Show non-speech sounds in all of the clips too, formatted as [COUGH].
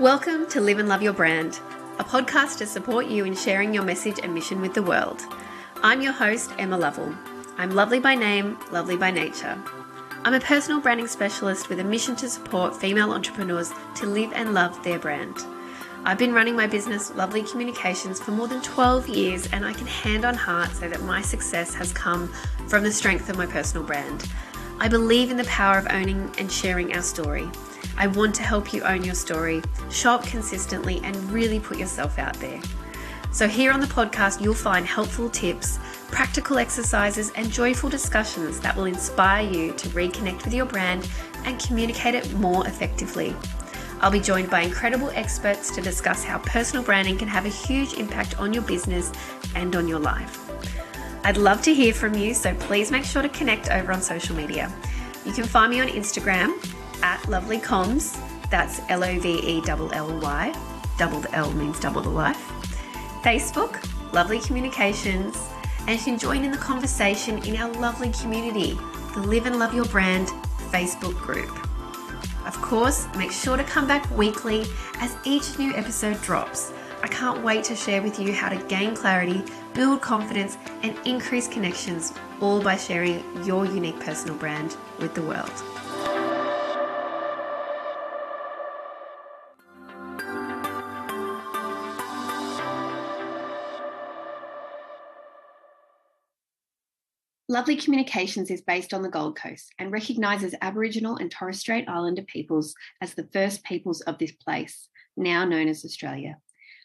Welcome to Live and Love Your Brand, a podcast to support you in sharing your message and mission with the world. I'm your host, Emma Lovell. I'm lovely by name, lovely by nature. I'm a personal branding specialist with a mission to support female entrepreneurs to live and love their brand. I've been running my business, Lovelly Communications, for more than 12 years, and I can hand on heart say that my success has come from the strength of my personal brand. I believe in the power of owning and sharing our story. I want to help you own your story, show up consistently, and really put yourself out there. So, here on the podcast, you'll find helpful tips, practical exercises, and joyful discussions that will inspire you to reconnect with your brand and communicate it more effectively. I'll be joined by incredible experts to discuss how personal branding can have a huge impact on your business and on your life. I'd love to hear from you, so please make sure to connect over on social media. You can find me on Instagram at lovellycomms, that's L O V E L L Y, double the L means double the life. Facebook, Lovelly Communications, and you can join in the conversation in our lovely community, the Live and Love Your Brand Facebook group. Of course, make sure to come back weekly as each new episode drops. I can't wait to share with you how to gain clarity, build confidence, and increase connections, all by sharing your unique personal brand with the world. Lovelly Communications is based on the Gold Coast and recognises Aboriginal and Torres Strait Islander peoples as the first peoples of this place, now known as Australia.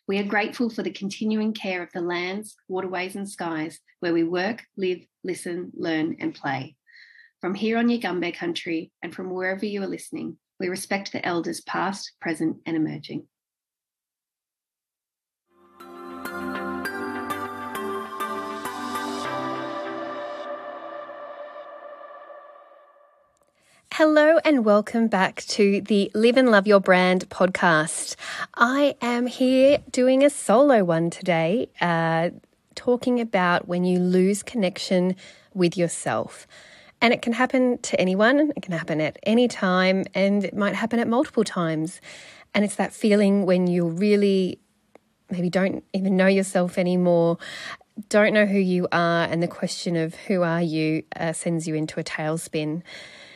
We are grateful for the continuing care of the lands, waterways, and skies where we work, live, listen, learn, and play. From here on Yugambeh country and from wherever you are listening, we respect the elders past, present, and emerging. Hello and welcome back to the Live and Love Your Brand podcast. I am here doing a solo one today, uh, talking about when you lose connection with yourself. And it can happen to anyone, it can happen at any time, and it might happen at multiple times. And it's that feeling when you really maybe don't even know yourself anymore, don't know who you are, and the question of who are you uh, sends you into a tailspin.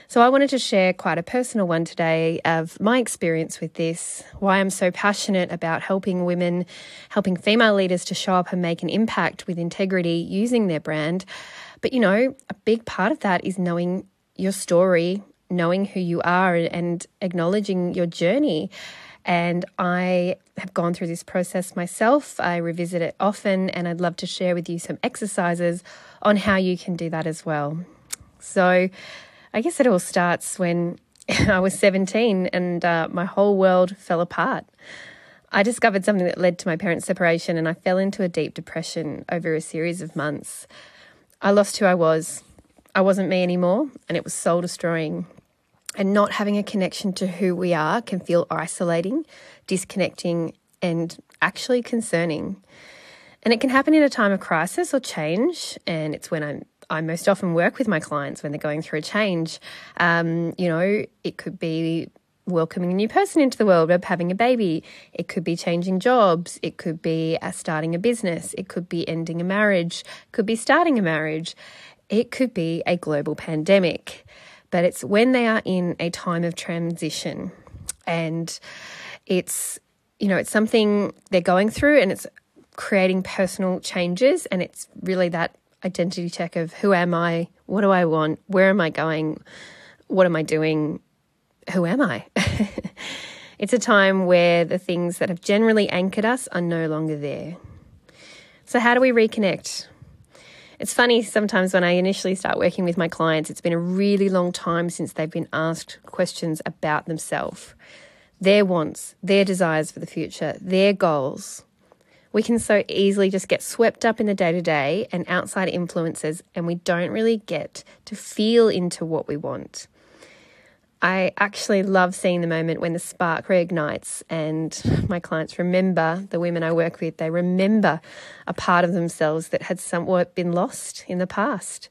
So, I wanted to share quite a personal one today of my experience with this, why I'm so passionate about helping women, helping female leaders to show up and make an impact with integrity using their brand. But, you know, a big part of that is knowing your story, knowing who you are, and acknowledging your journey. And I have gone through this process myself. I revisit it often, and I'd love to share with you some exercises on how you can do that as well. So, I guess it all starts when [LAUGHS] I was 17 and uh, my whole world fell apart. I discovered something that led to my parents' separation and I fell into a deep depression over a series of months. I lost who I was. I wasn't me anymore and it was soul destroying. And not having a connection to who we are can feel isolating, disconnecting, and actually concerning. And it can happen in a time of crisis or change. And it's when I'm I most often work with my clients when they're going through a change. Um, you know, it could be welcoming a new person into the world, having a baby. It could be changing jobs. It could be uh, starting a business. It could be ending a marriage. It could be starting a marriage. It could be a global pandemic. But it's when they are in a time of transition and it's, you know, it's something they're going through and it's creating personal changes. And it's really that identity check of who am I? What do I want? Where am I going? What am I doing? Who am I? [LAUGHS] it's a time where the things that have generally anchored us are no longer there. So, how do we reconnect? It's funny sometimes when I initially start working with my clients, it's been a really long time since they've been asked questions about themselves, their wants, their desires for the future, their goals we can so easily just get swept up in the day to day and outside influences, and we don't really get to feel into what we want. I actually love seeing the moment when the spark reignites and my clients remember, the women I work with, they remember a part of themselves that had somewhat been lost in the past.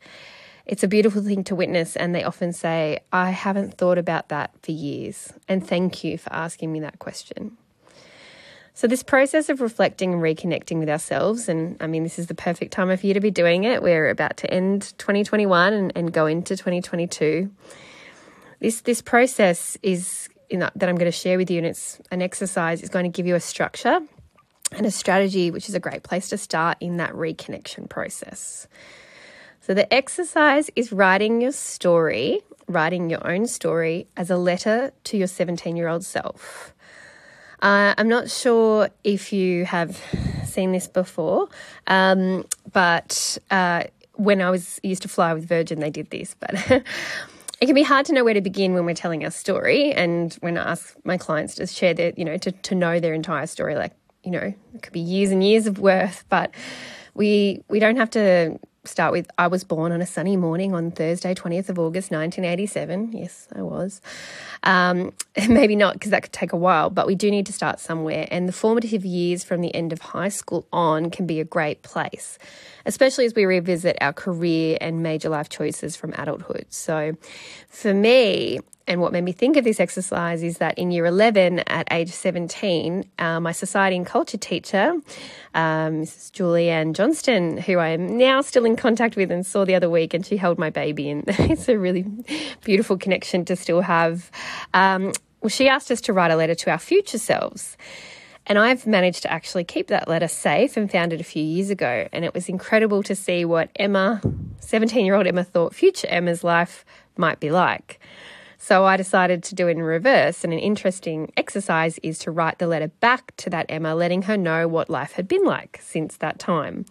It's a beautiful thing to witness, and they often say, I haven't thought about that for years, and thank you for asking me that question. So, this process of reflecting and reconnecting with ourselves, and I mean, this is the perfect time of year to be doing it. We're about to end 2021 and, and go into 2022. This, this process is that I'm going to share with you, and it's an exercise, is going to give you a structure and a strategy, which is a great place to start in that reconnection process. So, the exercise is writing your story, writing your own story as a letter to your 17 year old self. Uh, I'm not sure if you have seen this before, um, but uh, when I was used to fly with Virgin, they did this. But [LAUGHS] it can be hard to know where to begin when we're telling our story, and when I ask my clients to share their, you know, to, to know their entire story, like you know, it could be years and years of worth, but we we don't have to start with I was born on a sunny morning on Thursday, 20th of August, 1987. Yes, I was. Um, [LAUGHS] maybe not because that could take a while, but we do need to start somewhere. And the formative years from the end of high school on can be a great place, especially as we revisit our career and major life choices from adulthood. So for me, and what made me think of this exercise is that in year 11, at age 17, uh, my society and culture teacher, um, Mrs. Julianne Johnston, who I am now still in contact with and saw the other week, and she held my baby, and [LAUGHS] it's a really beautiful connection to still have. Um, well, she asked us to write a letter to our future selves. And I've managed to actually keep that letter safe and found it a few years ago. And it was incredible to see what Emma, 17 year old Emma, thought future Emma's life might be like. So I decided to do it in reverse. And an interesting exercise is to write the letter back to that Emma, letting her know what life had been like since that time.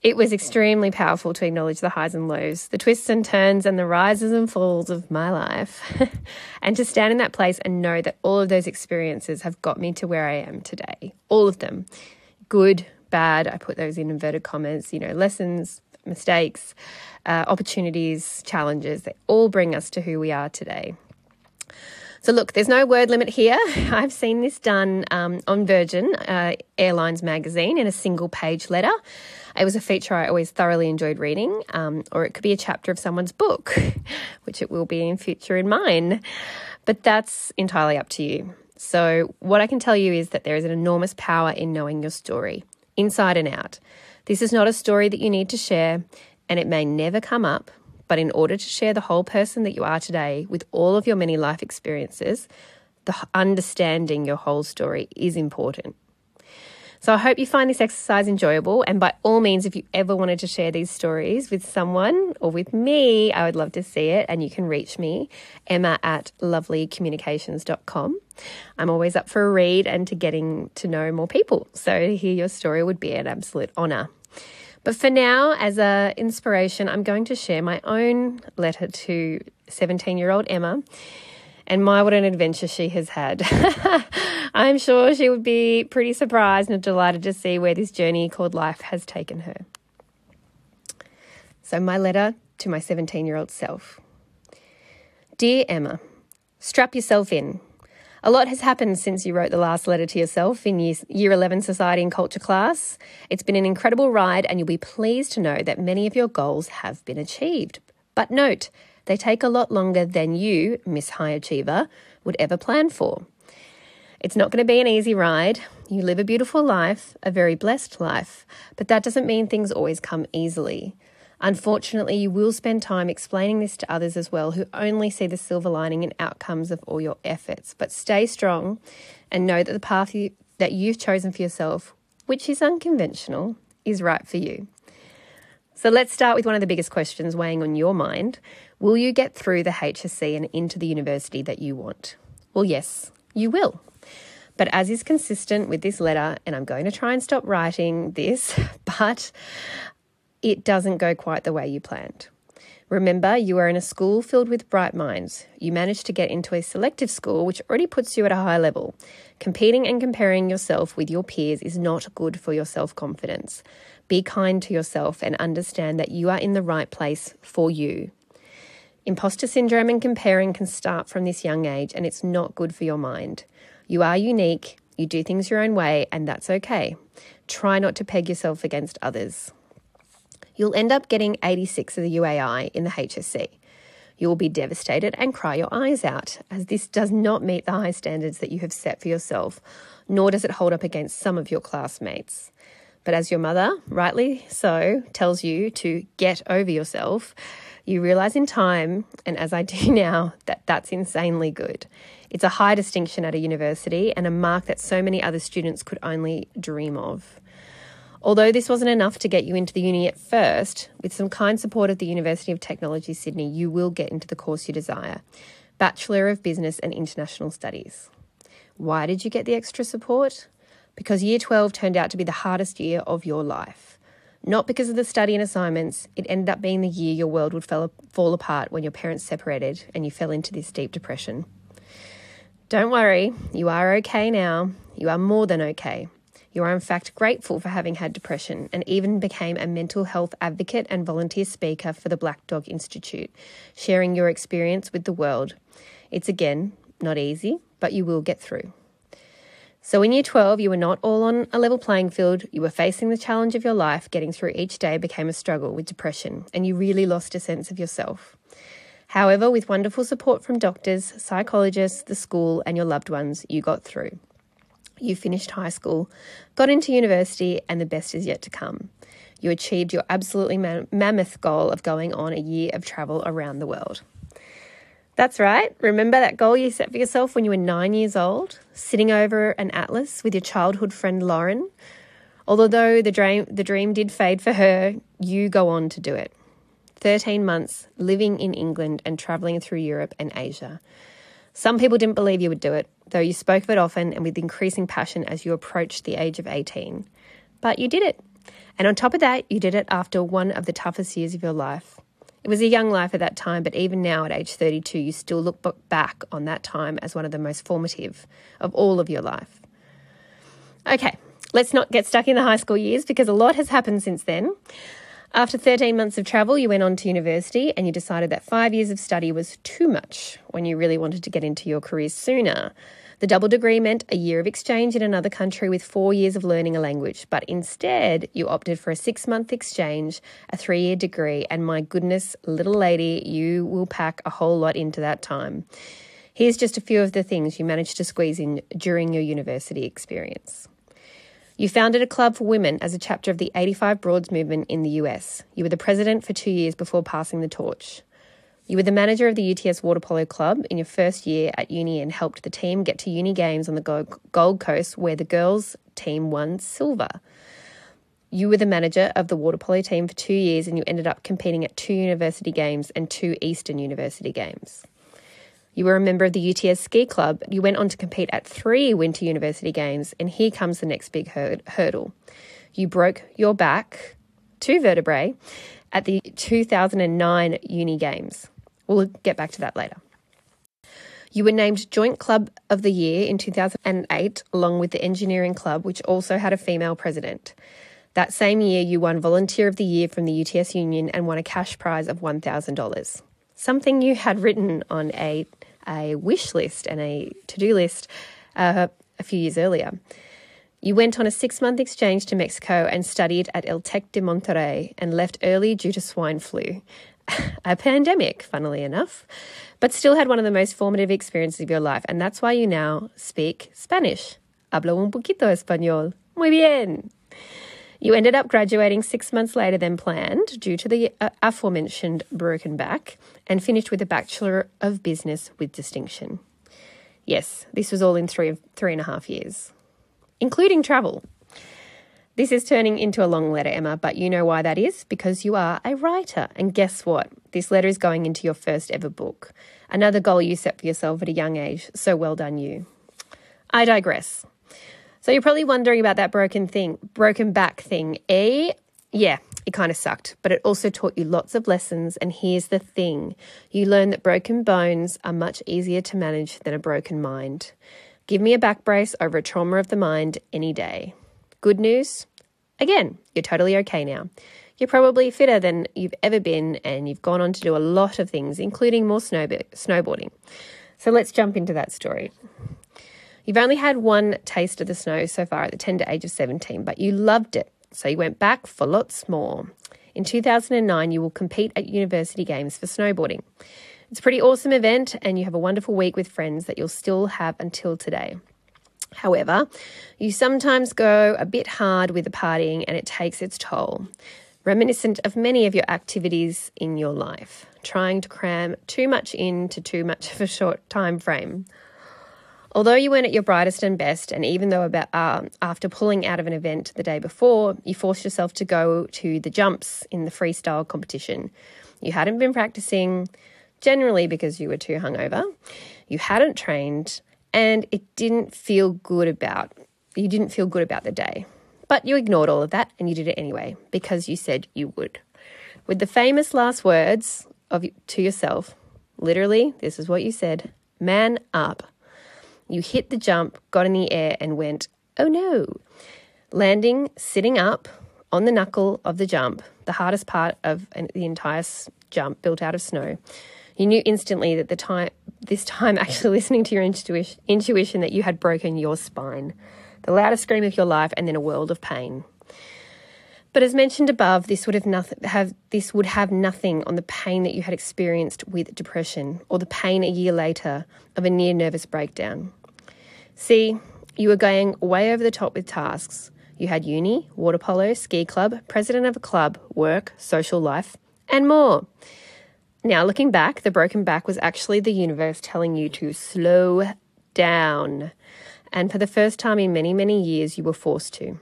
It was extremely powerful to acknowledge the highs and lows, the twists and turns, and the rises and falls of my life. [LAUGHS] and to stand in that place and know that all of those experiences have got me to where I am today. All of them. Good, bad, I put those in inverted commas, you know, lessons, mistakes, uh, opportunities, challenges, they all bring us to who we are today. So, look, there's no word limit here. [LAUGHS] I've seen this done um, on Virgin uh, Airlines magazine in a single page letter. It was a feature I always thoroughly enjoyed reading, um, or it could be a chapter of someone's book, [LAUGHS] which it will be in future in mine. But that's entirely up to you. So, what I can tell you is that there is an enormous power in knowing your story, inside and out. This is not a story that you need to share, and it may never come up, but in order to share the whole person that you are today with all of your many life experiences, the understanding your whole story is important. So I hope you find this exercise enjoyable. And by all means, if you ever wanted to share these stories with someone or with me, I would love to see it. And you can reach me, Emma at lovellycommunications.com. I'm always up for a read and to getting to know more people. So to hear your story would be an absolute honour. But for now, as a inspiration, I'm going to share my own letter to 17 year old Emma. And my, what an adventure she has had. [LAUGHS] I'm sure she would be pretty surprised and delighted to see where this journey called life has taken her. So, my letter to my 17 year old self Dear Emma, strap yourself in. A lot has happened since you wrote the last letter to yourself in year 11 Society and Culture class. It's been an incredible ride, and you'll be pleased to know that many of your goals have been achieved. But note, they take a lot longer than you, Miss High Achiever, would ever plan for. It's not going to be an easy ride. You live a beautiful life, a very blessed life, but that doesn't mean things always come easily. Unfortunately, you will spend time explaining this to others as well who only see the silver lining and outcomes of all your efforts. But stay strong and know that the path you, that you've chosen for yourself, which is unconventional, is right for you. So let's start with one of the biggest questions weighing on your mind. Will you get through the HSC and into the university that you want? Well, yes, you will. But as is consistent with this letter, and I'm going to try and stop writing this, [LAUGHS] but it doesn't go quite the way you planned. Remember, you are in a school filled with bright minds. You managed to get into a selective school which already puts you at a high level. Competing and comparing yourself with your peers is not good for your self confidence. Be kind to yourself and understand that you are in the right place for you. Imposter syndrome and comparing can start from this young age, and it's not good for your mind. You are unique, you do things your own way, and that's okay. Try not to peg yourself against others you'll end up getting 86 of the UAI in the HSC. You will be devastated and cry your eyes out, as this does not meet the high standards that you have set for yourself, nor does it hold up against some of your classmates. But as your mother, rightly so, tells you to get over yourself, you realize in time, and as I do [LAUGHS] now, that that's insanely good. It's a high distinction at a university and a mark that so many other students could only dream of. Although this wasn't enough to get you into the uni at first, with some kind support at the University of Technology Sydney, you will get into the course you desire Bachelor of Business and International Studies. Why did you get the extra support? Because year 12 turned out to be the hardest year of your life. Not because of the study and assignments, it ended up being the year your world would fall apart when your parents separated and you fell into this deep depression. Don't worry, you are okay now. You are more than okay. You are, in fact, grateful for having had depression and even became a mental health advocate and volunteer speaker for the Black Dog Institute, sharing your experience with the world. It's again not easy, but you will get through. So, in year 12, you were not all on a level playing field. You were facing the challenge of your life. Getting through each day became a struggle with depression, and you really lost a sense of yourself. However, with wonderful support from doctors, psychologists, the school, and your loved ones, you got through. You finished high school, got into university, and the best is yet to come. You achieved your absolutely mammoth goal of going on a year of travel around the world. That's right. Remember that goal you set for yourself when you were nine years old, sitting over an atlas with your childhood friend Lauren? Although the dream, the dream did fade for her, you go on to do it. 13 months living in England and travelling through Europe and Asia. Some people didn't believe you would do it, though you spoke of it often and with increasing passion as you approached the age of 18. But you did it. And on top of that, you did it after one of the toughest years of your life. It was a young life at that time, but even now at age 32, you still look back on that time as one of the most formative of all of your life. Okay, let's not get stuck in the high school years because a lot has happened since then. After 13 months of travel, you went on to university and you decided that five years of study was too much when you really wanted to get into your career sooner. The double degree meant a year of exchange in another country with four years of learning a language, but instead you opted for a six month exchange, a three year degree, and my goodness, little lady, you will pack a whole lot into that time. Here's just a few of the things you managed to squeeze in during your university experience. You founded a club for women as a chapter of the 85 Broads movement in the US. You were the president for two years before passing the torch. You were the manager of the UTS Water Polo Club in your first year at uni and helped the team get to uni games on the Gold Coast where the girls' team won silver. You were the manager of the water polo team for two years and you ended up competing at two university games and two Eastern University games. You were a member of the UTS Ski Club. You went on to compete at three Winter University Games, and here comes the next big hurdle. You broke your back, two vertebrae, at the 2009 Uni Games. We'll get back to that later. You were named Joint Club of the Year in 2008, along with the Engineering Club, which also had a female president. That same year, you won Volunteer of the Year from the UTS Union and won a cash prize of $1,000. Something you had written on a a wish list and a to do list uh, a few years earlier. You went on a six month exchange to Mexico and studied at El Tec de Monterrey and left early due to swine flu. [LAUGHS] a pandemic, funnily enough, but still had one of the most formative experiences of your life, and that's why you now speak Spanish. Hablo un poquito español. Muy bien. You ended up graduating six months later than planned due to the uh, aforementioned broken back and finished with a Bachelor of Business with distinction. Yes, this was all in three, three and a half years, including travel. This is turning into a long letter, Emma, but you know why that is? Because you are a writer. And guess what? This letter is going into your first ever book. Another goal you set for yourself at a young age, so well done you. I digress. So you're probably wondering about that broken thing, broken back thing. Eh? Yeah, it kind of sucked, but it also taught you lots of lessons. And here's the thing you learn that broken bones are much easier to manage than a broken mind. Give me a back brace over a trauma of the mind any day. Good news? Again, you're totally okay now. You're probably fitter than you've ever been, and you've gone on to do a lot of things, including more snowboarding. So let's jump into that story. You've only had one taste of the snow so far at the tender age of 17, but you loved it, so you went back for lots more. In 2009, you will compete at university games for snowboarding. It's a pretty awesome event, and you have a wonderful week with friends that you'll still have until today. However, you sometimes go a bit hard with the partying and it takes its toll, reminiscent of many of your activities in your life, trying to cram too much into too much of a short time frame. Although you weren't at your brightest and best, and even though about uh, after pulling out of an event the day before, you forced yourself to go to the jumps in the freestyle competition, you hadn't been practicing, generally because you were too hungover, you hadn't trained, and it didn't feel good about you didn't feel good about the day. But you ignored all of that and you did it anyway because you said you would. With the famous last words of to yourself, literally, this is what you said, man up. You hit the jump, got in the air and went, "Oh no." Landing sitting up on the knuckle of the jump, the hardest part of the entire jump built out of snow. You knew instantly that the time this time [LAUGHS] actually listening to your intuition, intuition that you had broken your spine, the loudest scream of your life, and then a world of pain. But as mentioned above, this would have nothing have this would have nothing on the pain that you had experienced with depression or the pain a year later of a near nervous breakdown. See, you were going way over the top with tasks. You had uni, water polo, ski club, president of a club, work, social life, and more. Now, looking back, the broken back was actually the universe telling you to slow down. And for the first time in many, many years, you were forced to.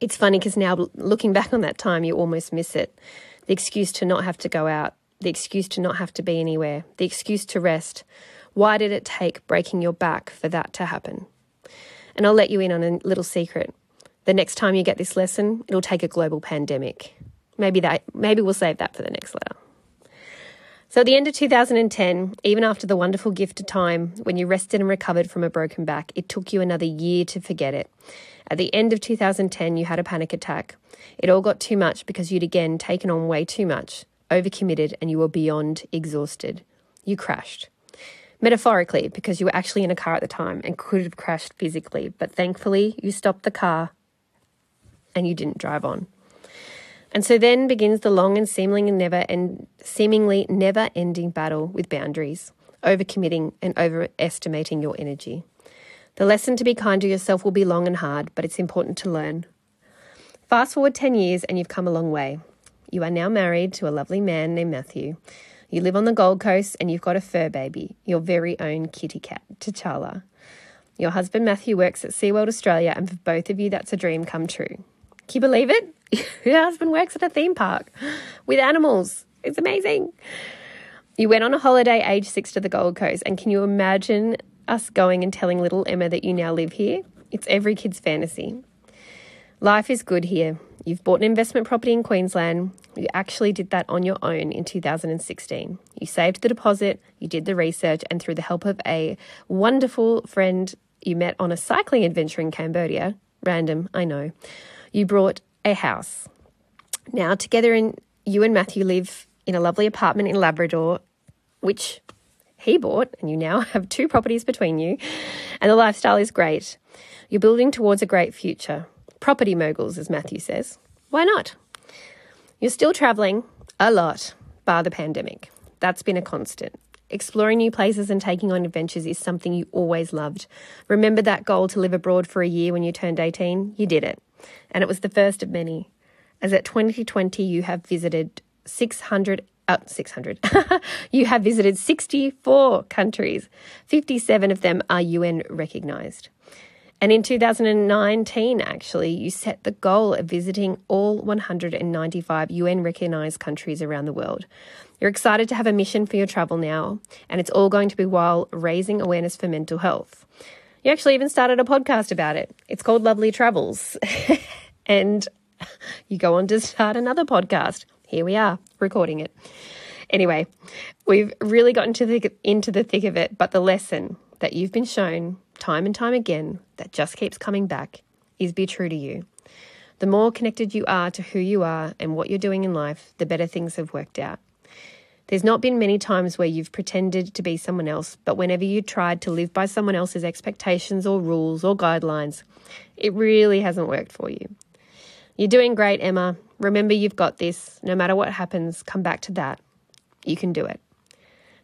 It's funny because now, looking back on that time, you almost miss it. The excuse to not have to go out, the excuse to not have to be anywhere, the excuse to rest. Why did it take breaking your back for that to happen? And I'll let you in on a little secret. The next time you get this lesson, it'll take a global pandemic. Maybe that maybe we'll save that for the next letter. So at the end of 2010, even after the wonderful gift of time when you rested and recovered from a broken back, it took you another year to forget it. At the end of 2010, you had a panic attack. It all got too much because you'd again taken on way too much, overcommitted, and you were beyond exhausted. You crashed. Metaphorically, because you were actually in a car at the time and could have crashed physically, but thankfully you stopped the car and you didn't drive on. And so then begins the long and seemingly never and seemingly never ending battle with boundaries, overcommitting and overestimating your energy. The lesson to be kind to yourself will be long and hard, but it's important to learn. Fast forward 10 years and you've come a long way. You are now married to a lovely man named Matthew. You live on the Gold Coast and you've got a fur baby, your very own kitty cat, T'Challa. Your husband Matthew works at SeaWorld Australia, and for both of you, that's a dream come true. Can you believe it? [LAUGHS] Your husband works at a theme park with animals. It's amazing. You went on a holiday age six to the Gold Coast, and can you imagine us going and telling little Emma that you now live here? It's every kid's fantasy. Life is good here. You've bought an investment property in Queensland. You actually did that on your own in 2016. You saved the deposit, you did the research, and through the help of a wonderful friend you met on a cycling adventure in Cambodia, random, I know, you brought a house. Now, together, in, you and Matthew live in a lovely apartment in Labrador, which he bought, and you now [LAUGHS] have two properties between you, and the lifestyle is great. You're building towards a great future. Property moguls, as Matthew says. Why not? You're still travelling a lot, bar the pandemic. That's been a constant. Exploring new places and taking on adventures is something you always loved. Remember that goal to live abroad for a year when you turned 18? You did it and it was the first of many. As at 2020, you have visited 600 uh, 600. [LAUGHS] you have visited 64 countries. 57 of them are UN recognized. And in 2019, actually, you set the goal of visiting all 195 UN recognized countries around the world. You're excited to have a mission for your travel now, and it's all going to be while raising awareness for mental health. You actually even started a podcast about it. It's called Lovely Travels. [LAUGHS] and you go on to start another podcast. Here we are, recording it. Anyway, we've really gotten to the, into the thick of it, but the lesson that you've been shown time and time again that just keeps coming back is be true to you. The more connected you are to who you are and what you're doing in life, the better things have worked out. There's not been many times where you've pretended to be someone else, but whenever you tried to live by someone else's expectations or rules or guidelines, it really hasn't worked for you. You're doing great, Emma. Remember, you've got this. No matter what happens, come back to that. You can do it.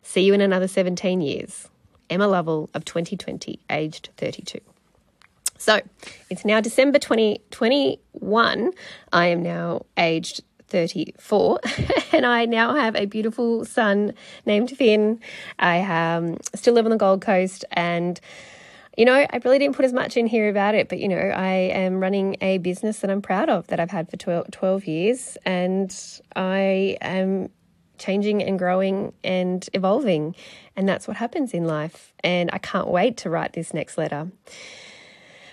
See you in another 17 years. Emma Lovell of 2020, aged 32. So it's now December 2021. I am now aged 34 [LAUGHS] and I now have a beautiful son named Finn. I um, still live on the Gold Coast and you know, I really didn't put as much in here about it, but you know, I am running a business that I'm proud of that I've had for 12, 12 years and I am changing and growing and evolving. And that's what happens in life. And I can't wait to write this next letter.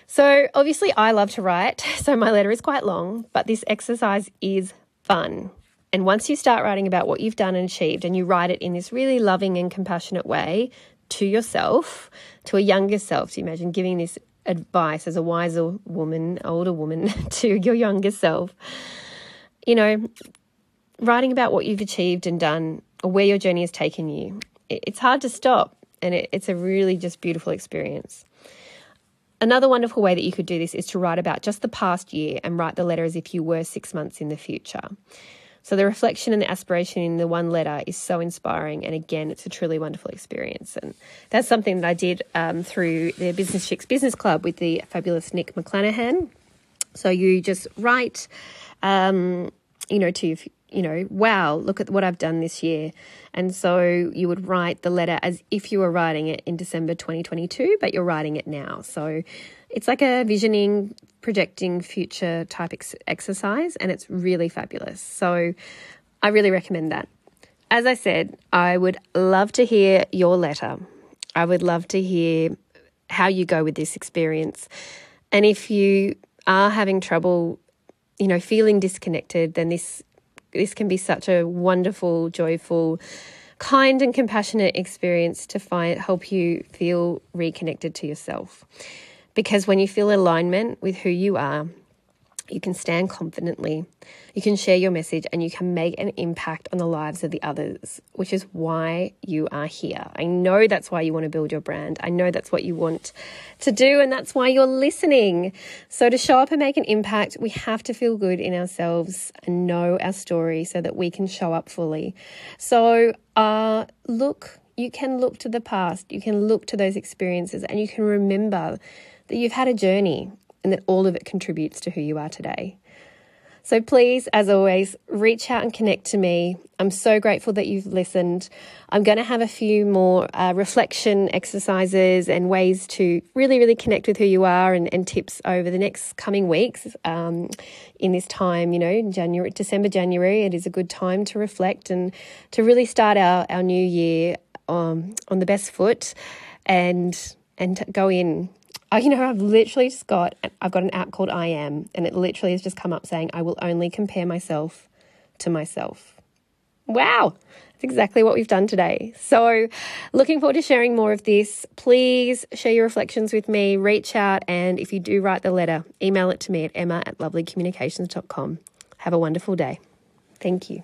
So, obviously, I love to write, [LAUGHS] so my letter is quite long, but this exercise is fun. And once you start writing about what you've done and achieved, and you write it in this really loving and compassionate way to yourself, to a younger self, so imagine giving this advice as a wiser woman, older woman, [LAUGHS] to your younger self, you know, writing about what you've achieved and done or where your journey has taken you, it's hard to stop. And it, it's a really just beautiful experience. Another wonderful way that you could do this is to write about just the past year and write the letter as if you were six months in the future. So the reflection and the aspiration in the one letter is so inspiring, and again, it's a truly wonderful experience. And that's something that I did um, through the Business Chicks Business Club with the fabulous Nick McClanahan. So you just write, um, you know, to you know, wow, look at what I've done this year. And so you would write the letter as if you were writing it in December 2022, but you're writing it now. So it's like a visioning, projecting future type ex- exercise, and it's really fabulous. So I really recommend that. As I said, I would love to hear your letter. I would love to hear how you go with this experience. And if you are having trouble, you know, feeling disconnected, then this this can be such a wonderful, joyful, kind and compassionate experience to find help you feel reconnected to yourself. Because when you feel alignment with who you are, you can stand confidently, you can share your message, and you can make an impact on the lives of the others, which is why you are here. I know that's why you want to build your brand. I know that's what you want to do, and that's why you're listening. So, to show up and make an impact, we have to feel good in ourselves and know our story so that we can show up fully. So, uh, look, you can look to the past, you can look to those experiences, and you can remember that you've had a journey and that all of it contributes to who you are today. So please, as always, reach out and connect to me. I'm so grateful that you've listened. I'm going to have a few more uh, reflection exercises and ways to really, really connect with who you are and, and tips over the next coming weeks. Um, in this time, you know, January, December, January, it is a good time to reflect and to really start our, our new year um, on the best foot and and go in Oh, you know, I've literally just got I've got an app called I Am, and it literally has just come up saying I will only compare myself to myself. Wow, that's exactly what we've done today. So, looking forward to sharing more of this. Please share your reflections with me, reach out, and if you do write the letter, email it to me at emma at lovellycommunications.com. Have a wonderful day. Thank you.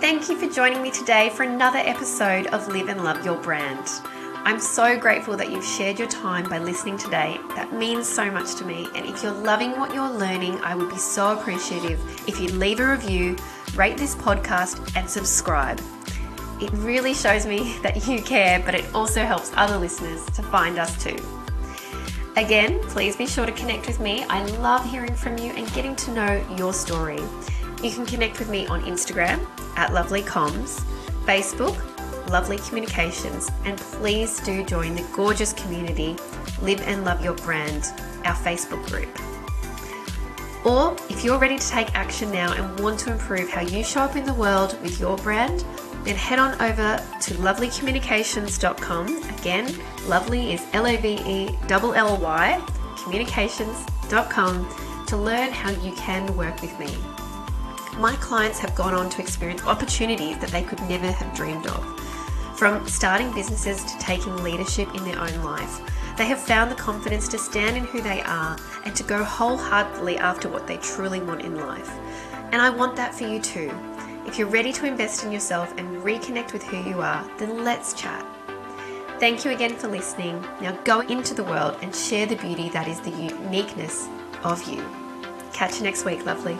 Thank you for joining me today for another episode of Live and Love Your Brand. I'm so grateful that you've shared your time by listening today. That means so much to me. And if you're loving what you're learning, I would be so appreciative if you leave a review, rate this podcast, and subscribe. It really shows me [LAUGHS] that you care, but it also helps other listeners to find us too. Again, please be sure to connect with me. I love hearing from you and getting to know your story. You can connect with me on Instagram at Lovelly Comms, Facebook, Lovelly Communications, and please do join the gorgeous community Live and Love Your Brand, our Facebook group. Or if you're ready to take action now and want to improve how you show up in the world with your brand, then head on over to lovellycommunications.com. Again, lovely is L O V E L L Y, communications.com to learn how you can work with me my clients have gone on to experience opportunities that they could never have dreamed of. From starting businesses to taking leadership in their own life, they have found the confidence to stand in who they are and to go wholeheartedly after what they truly want in life. And I want that for you too. If you're ready to invest in yourself and reconnect with who you are, then let's chat. Thank you again for listening. Now go into the world and share the beauty that is the uniqueness of you. Catch you next week, lovely.